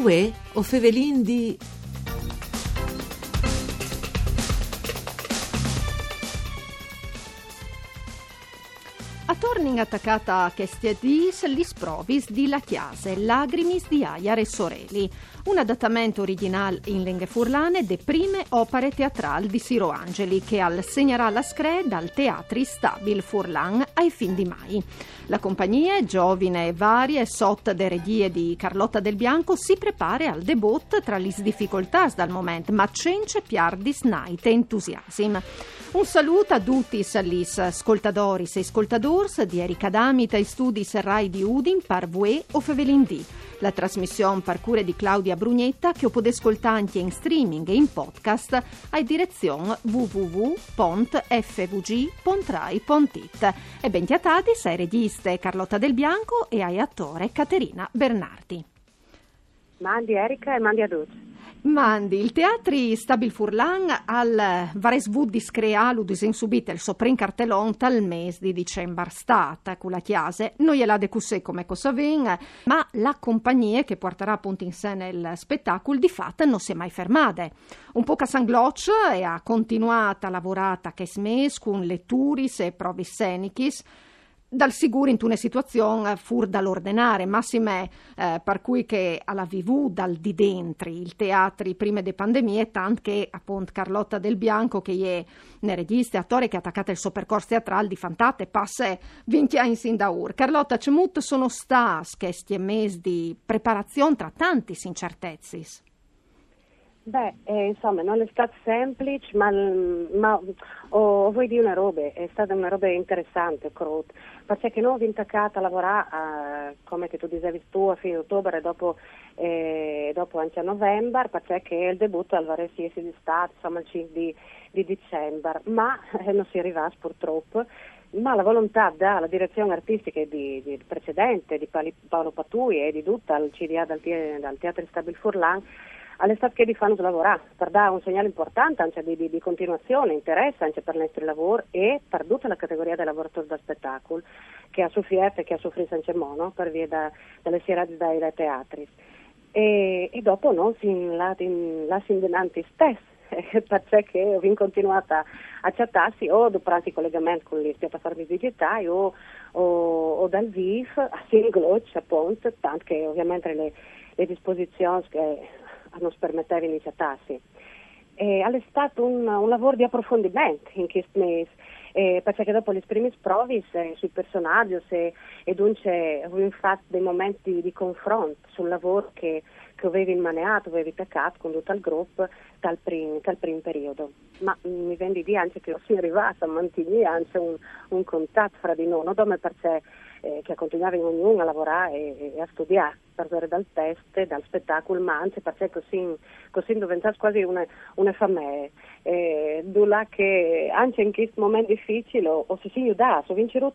Uè, o fevelin di... A Torning attaccata a Chestiadis lis provis di La Chiase, Lagrimis di Aiare Sorelli, un adattamento originale in lingue furlane de prime opere teatrali di Siro Angeli che al segnerà la scre dal Teatri Stabil Furlan ai fin di mai. La compagnia, giovine e varie, sotto de regie di Carlotta del Bianco, si prepara al debut tra le difficoltà dal momento, ma cence piardis naite entusiasm. Un saluto a tutti gli ascoltatori e ascoltadors di Erika Damita e studi Serrai di Udin, Parvue o Fevelindì. La trasmissione per cure di Claudia Brugnetta che potete ascoltare anche in streaming e in podcast a direzione www.fvg.rai.it. E bentiatati sei registe Carlotta Del Bianco e ai attore Caterina Bernardi. Mandi Erika e mandi a tutti. Mandi, il teatri Stabil Furlan al Varesvud di Screalu disen subite il soprin cartellon tal mese di dicembre stata con la chiase. Noi gliela decusse come cosa ven, ma la compagnia che porterà appunto in sé il spettacolo di fatto non si è mai fermata. Un po' Casangloc e ha continuato a lavorare che smes con letturis e provi scenichis dal sicuro in una situazione fur dall'ordinare, massime eh, per cui che alla VV dal di dentri il teatri prima de pandemie, tant che appunto Carlotta Del Bianco che è ne regista e attore che ha attaccato il suo percorso teatrale di fantate passe vinchia in Sindaur. Carlotta Cemut sono stas che mesi di preparazione tra tanti incertezzi. Beh, eh, insomma, non è stato semplice, ma, ma oh, vuoi dire una roba, è stata una roba interessante, Crot, perché noi abbiamo intaccato a lavorare, eh, come tu dicevi tu, a fine ottobre e dopo, eh, dopo anche a novembre, perché il debutto al Varese di Stato, insomma, il 5 di, di dicembre, ma eh, non si è arrivato purtroppo. Ma la volontà dalla direzione artistica di, di precedente di Paolo Patui e di tutta il CDA dal Teatro Stabil Furlan all'estate che di fanno lavorare per dare un segnale importante anche di, di, di continuazione, interesse anche per il nostro lavoro e per tutta la categoria dei lavoratori da spettacolo che ha sofferto e che ha sofferto anche mono per via da, dalle serate dai, dai teatri. E, e, dopo no, sin la, la sindenanti stessi perché ho continuato a chattarsi o durante i collegamenti con le piattaforme digitali o, o, o dal VIF a singolo, appunto, tanto che ovviamente le, le disposizioni che non permetteva di iniziarsi. E è stato un, un, lavoro di approfondimento in questo mese, eh, perché dopo le prime prove eh, sui personaggi se, e dunque avevo fatto dei momenti di confronto sul lavoro che, che avevi maneato, avevi toccato con tutto il gruppo dal primo, dal primo periodo. Ma mm, mi vendi di anche che sono arrivata a mantenere un, un contatto fra di noi, non perché eh, che continuava in ognuno a lavorare e, e a studiare partire dal test, dal spettacolo, ma anche perché così, così diventato quasi una, una famiglia. Eh, là che anche in questo momento difficile ho, ho si aiutato, ho vinto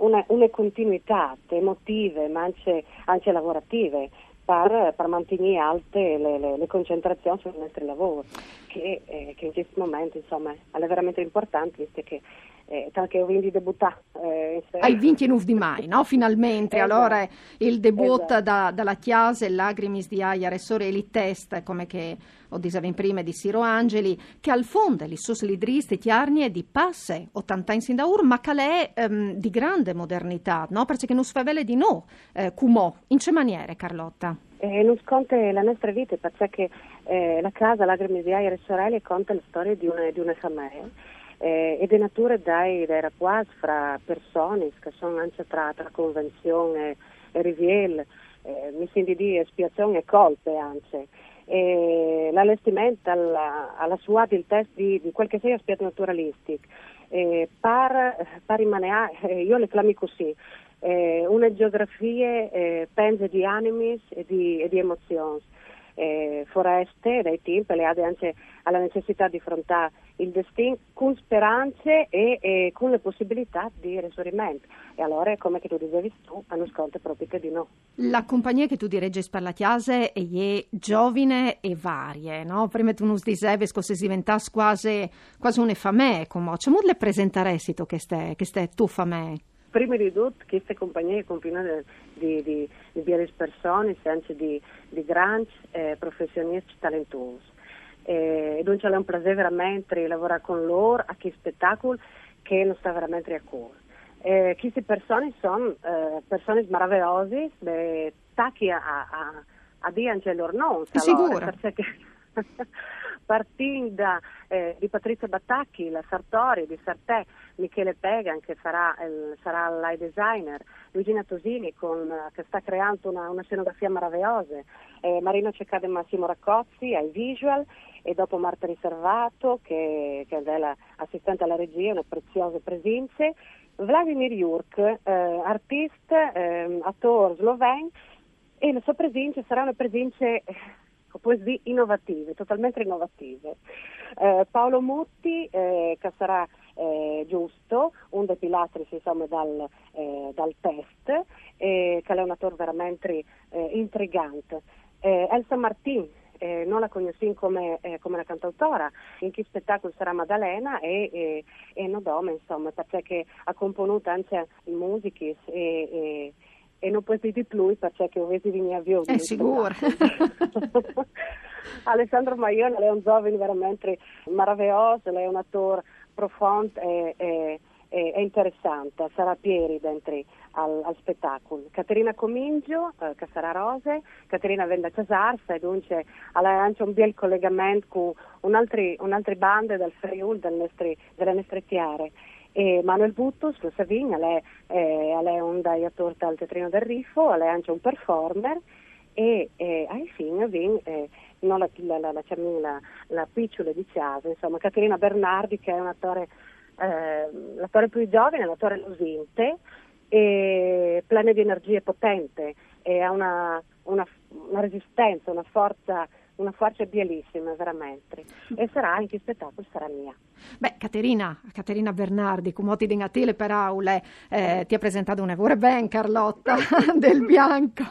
una, una continuità emotive ma anche, anche lavorative per, per mantenere alte le, le, le, concentrazioni sul nostro lavoro, che, eh, che in questo momento insomma, è veramente importante, visto che eh, che ho vinto debuttato. Eh, Hai vinto in di mai, no? Finalmente. esatto. Allora il debutto esatto. da, dalla Chiase, Lagrimis di Aia Sorelli Test, come che ho dicevo in prima di Siro Angeli, che al fondo li sus lidristi tiarnie di passe 80 anni sin da ur, ma che è ehm, di grande modernità, no? Perché non svevele di no, eh, cumò. In che maniere, Carlotta? Eh, non sconte la nostra vita, perché eh, la casa Lagrimis di Aia Sorelli conta la storia di una, di una famiglia eh, ed è natura dai, dai rapporti fra persone che sono anche tra, tra convenzione e riviel, eh, mi senti di espiazione e colpe anche. E l'allestimento alla, alla sua del test di, di quel che sia aspetto naturalistico. Eh, per, per rimanere, eh, io le chiamo così, eh, una geografia eh, pensa di animi e di, e di emozioni eh, foreste, dai tempi, le ha anche alla necessità di affrontare il destino con speranze e, e, con le possibilità di risorgimento. E allora, come tu dicevi tu, hanno sconto proprio che di no. La compagnia che tu direggi per la Chiase è giovane e varie, no? Prima tu non dicevi che si diventasse quasi, quasi famè, come, come le presenteresti tu che stai, che stai tu famè? prima di tutto queste compagnie continuano di, di, di belle persone, anche di, di grandi eh, professionisti talentuosi. Eh, dunque è un piacere veramente lavorare con loro a che spettacolo che non sta veramente a cuore. Eh, queste persone sono eh, persone meravigliose, tacchi a, a, a dire anche loro non, sicuro. Perché partendo da, eh, di Patrizia Battacchi, la Sartori, di Sartè, Michele Pegan che sarà, il, sarà live designer, Luigina Tosini con, che sta creando una, una scenografia meravigliosa, eh, Marino Ceccade Massimo Raccozzi ai visual e dopo Marta Riservato che, che è l'assistente alla regia, una preziosa presenza, Vladimir Jurk, eh, artista, eh, attore sloveno e la sua presenza sarà una presenza poesie innovative, totalmente innovative. Eh, Paolo Mutti, eh, che sarà eh, giusto, un dei pilastri insomma, dal, eh, dal, test, che è un attore veramente eh, intrigante. Eh, Elsa Martin, eh, non la conosci come, eh, come, una cantautora, in che spettacolo sarà Maddalena e, e, e Nodome, insomma, perché ha componuto anche musiche e, e e non puoi di più perché ho visto venire a Viola. È sicuro. Alessandro Maione è un giovane veramente meraviglioso, è un attore profondo e, e, e interessante, sarà Pieri dentro al, al, spettacolo. Caterina Comingio, eh, che sarà Rose, Caterina Venda Casarsa e dunque anche un bel collegamento con un'altra un banda del Friul, del nostri, delle nostre tiare. E Manuel Buttus, lo Savigna, lei, eh, è un daiatore al Teatrino del Riffo, lei è anche un performer. E eh, alla fine viene eh, non la, la, la, la, la picciole di Chiave, insomma Caterina Bernardi che è un attore, eh, l'attore più giovane, l'attore lusente, e pieno di energie potente e ha una, una, una resistenza, una forza una forza bellissima veramente e sarà anche il spettacolo sarà mia Beh, Caterina, Caterina Bernardi, come ti dingatile per aule, eh, ti ha presentato un evore ben Carlotta del Bianco.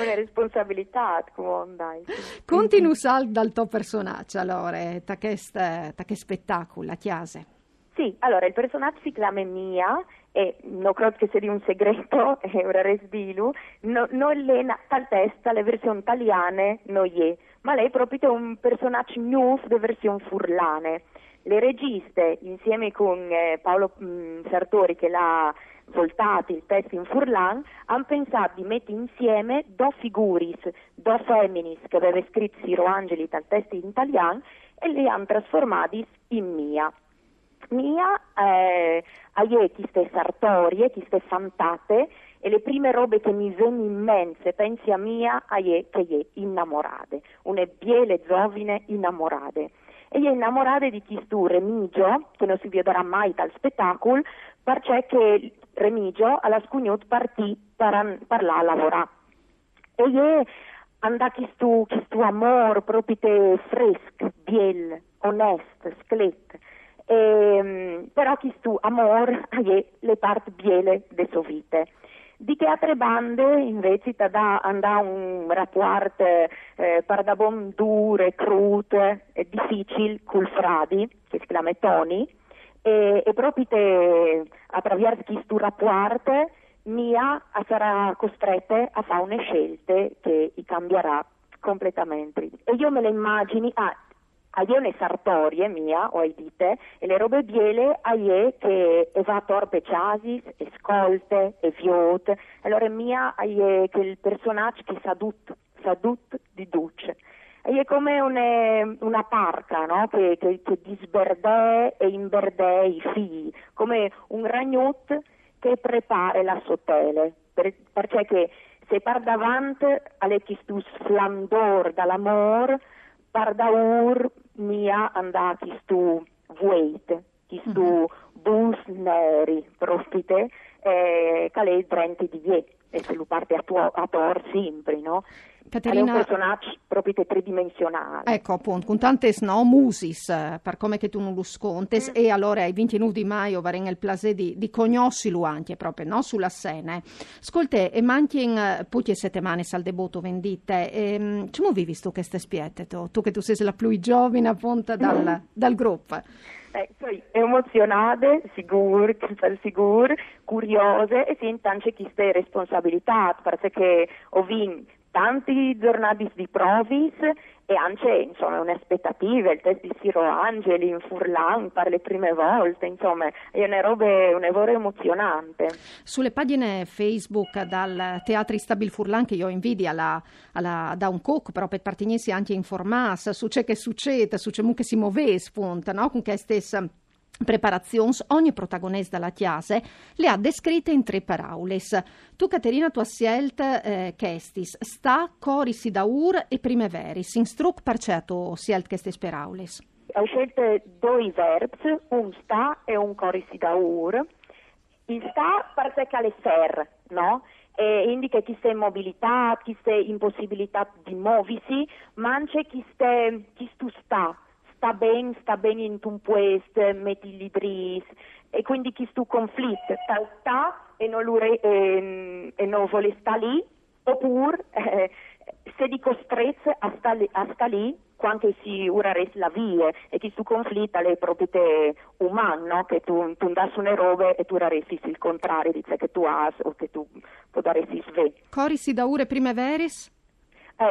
Una responsabilità, come dai. Continua sal dal tuo personaggio, allora, ta che, ta che spettacolo, chiase. Sì, allora, il personaggio si chiama Mia e non credo che sia un segreto, è un resbilu, no, non le tal testa le versioni italiane non è, ma lei è proprio un personaggio nuovo di versione furlane. Le registe, insieme con eh, Paolo mh, mm, Sartori che l'ha voltato il testo in furlan, hanno pensato di mettere insieme due figuris, due feminis che aveva scritto Ciro Angeli dal testo in italiano e li hanno trasformati in Mia mia eh, a queste sartorie, queste fantate e le prime robe che mi vengono in mente, pensi a mia, a che è innamorate, una biele giovine innamorate. E è innamorate di questo Remigio, che non si vedrà mai dal spettacolo, perché Remigio alla scugnut partì per, là a lavorare. E è andato questo, questo amore proprio fresco, biel, onesto, sclet ehm, però chi stu amor è le parti biele de sua vita. Di che altre bande invece da andare un rapporto eh, per da bon dure, crute e difficile col fradi, che si chiama Tony, e, e proprio te, attraverso questo rapporto mia sarà costretta a fare una scelta che cambierà completamente. E io me le immagini, ah, Aione sartorie mia, o ai dite, e le robe biele aie che va torpe ciasis, e scolte, e viot, allora mia aie che il personaggio che sa tutto, di duce. E è come une, una parca no? che, che, che disberdè e imberdè i figli, come un ragnut che prepara la sotele, per, perché se par davanti alle questo splendor dall'amor, par daur mia andati stu vueit, stu mm-hmm. bus neri profite, eh, cale drenti di vie, e se lo parte a, tuo, a tor sempre, no? Caterina... È un personaggio proprio tridimensionale. Ecco, appunto, con tante no, musis, per come che tu non lo scontes, mm. e allora ai 29 di maio varene il placer di, di cognossilo anche proprio, no, sulla scena. Ascolte, e manchin puti e settimane sal debutto vendite, e, ehm, come vi visto queste spiette, tu? tu che tu sei la più giovane appunto dal, mm. dal gruppo? Eh, sono emozionate, sicure, sicure, curiose e si anche queste responsabilità, perché ho vinto tanti giornate di provis e anche insomma, un'aspettativa, il test di Siro Angeli in Furlan per le prime volte, insomma è una roba, una roba emozionante. Sulle pagine Facebook dal Teatri Stabil Furlan che io invidi alla, alla, da un cook però per partenirsi anche informare su ciò che succede, su ciò che si muove spunta, no? con che stessa preparazions, ogni protagonista della chiase le ha descritte in tre parole. Tu, Caterina, tu hai scelto eh, questis, sta, coris daur e primeveris. In struc per certo scelto queste parole. Ho scelto due verbi, un sta e un coris daur. Il sta perché le ser, no? E indica chi sta in mobilità, chi sta in possibilità di muoversi, ma anche chi sta, chi sta sta bene, sta bene in un puesto, metti gli dris, e quindi chi stu conflitto, sta, sta e non, lui, e, e non vuole sta lì, oppure eh, se di costretto a sta, sta lì, quanto si urare la via e chi stu conflitto le proprietà umane, no? che tu, tu dassi una roba e tu raresti il contrario, dice che tu hai o che tu potresti sve. Cori si da ure? Eh,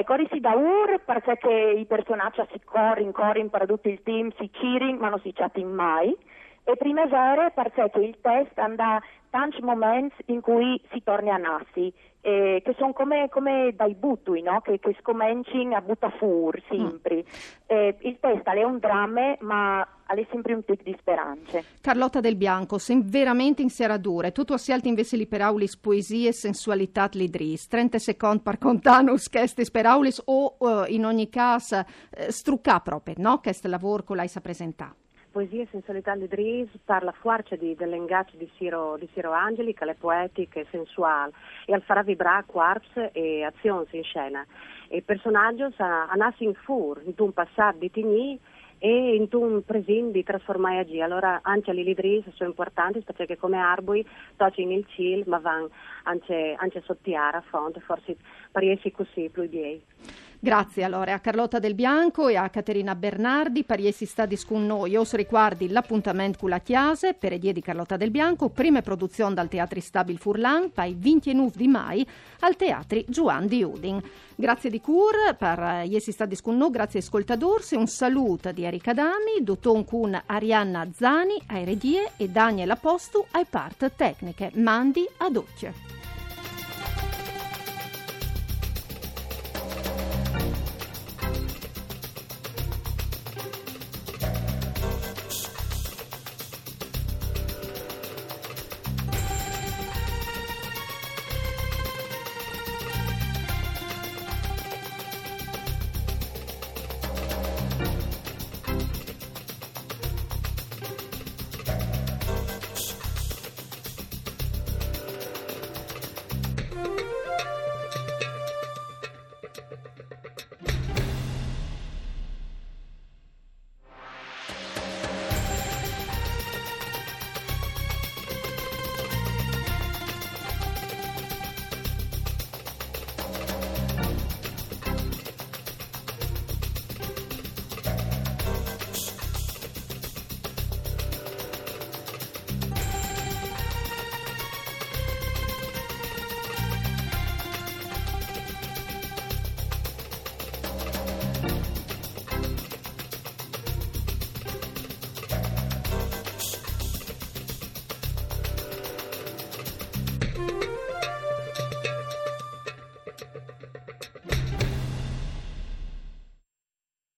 Cori si da ur perché i personaggi si corrono, corrono per tutto il team, si cirin, ma non si chatin mai. E primavera perché il test anda tanti momenti in cui si torna a nassi, eh, che sono come, come, dai buttui, no? che, che scominciano a buttare fuori sempre. Mm. Eh, il test è un dramma, ma è sempre un tic di speranze. Carlotta Del Bianco, sei veramente in seradure. Tu tu assalti invece li per aulis poesie e sensualità lidris. 30 secondi per contanus che per aulis o uh, in ogni caso uh, struccà proprio, no? Che lavoro che l'hai sa presentare. Poesia e sensualità Dries parla forte di, dell'engagio di Siro, di Siro Angeli, che è poetica e sensuale, e al farà vibrare quarts e azioni in scena. E il personaggio ha nato in fur, in un passato di Tigny e in un presente di trasformare a. Allora anche le lidris sono importanti perché come arbui toccano il ciel, ma vanno anche, anche sottiare a fonte, forse per così più di Grazie allora a Carlotta Del Bianco e a Caterina Bernardi per essere stati con noi. Os riguardi l'appuntamento con la chiase per edie di Carlotta Del Bianco, prima produzione dal Teatro Stabil Furlan, poi 29 di mai al Teatro Juan di Udin. Grazie di cur per essere stati con noi, grazie ascoltatori, un saluto di Erika Dami, Dotton con Arianna Zani, a Eredie e Daniel Apostu ai part tecniche. Mandi ad occhio.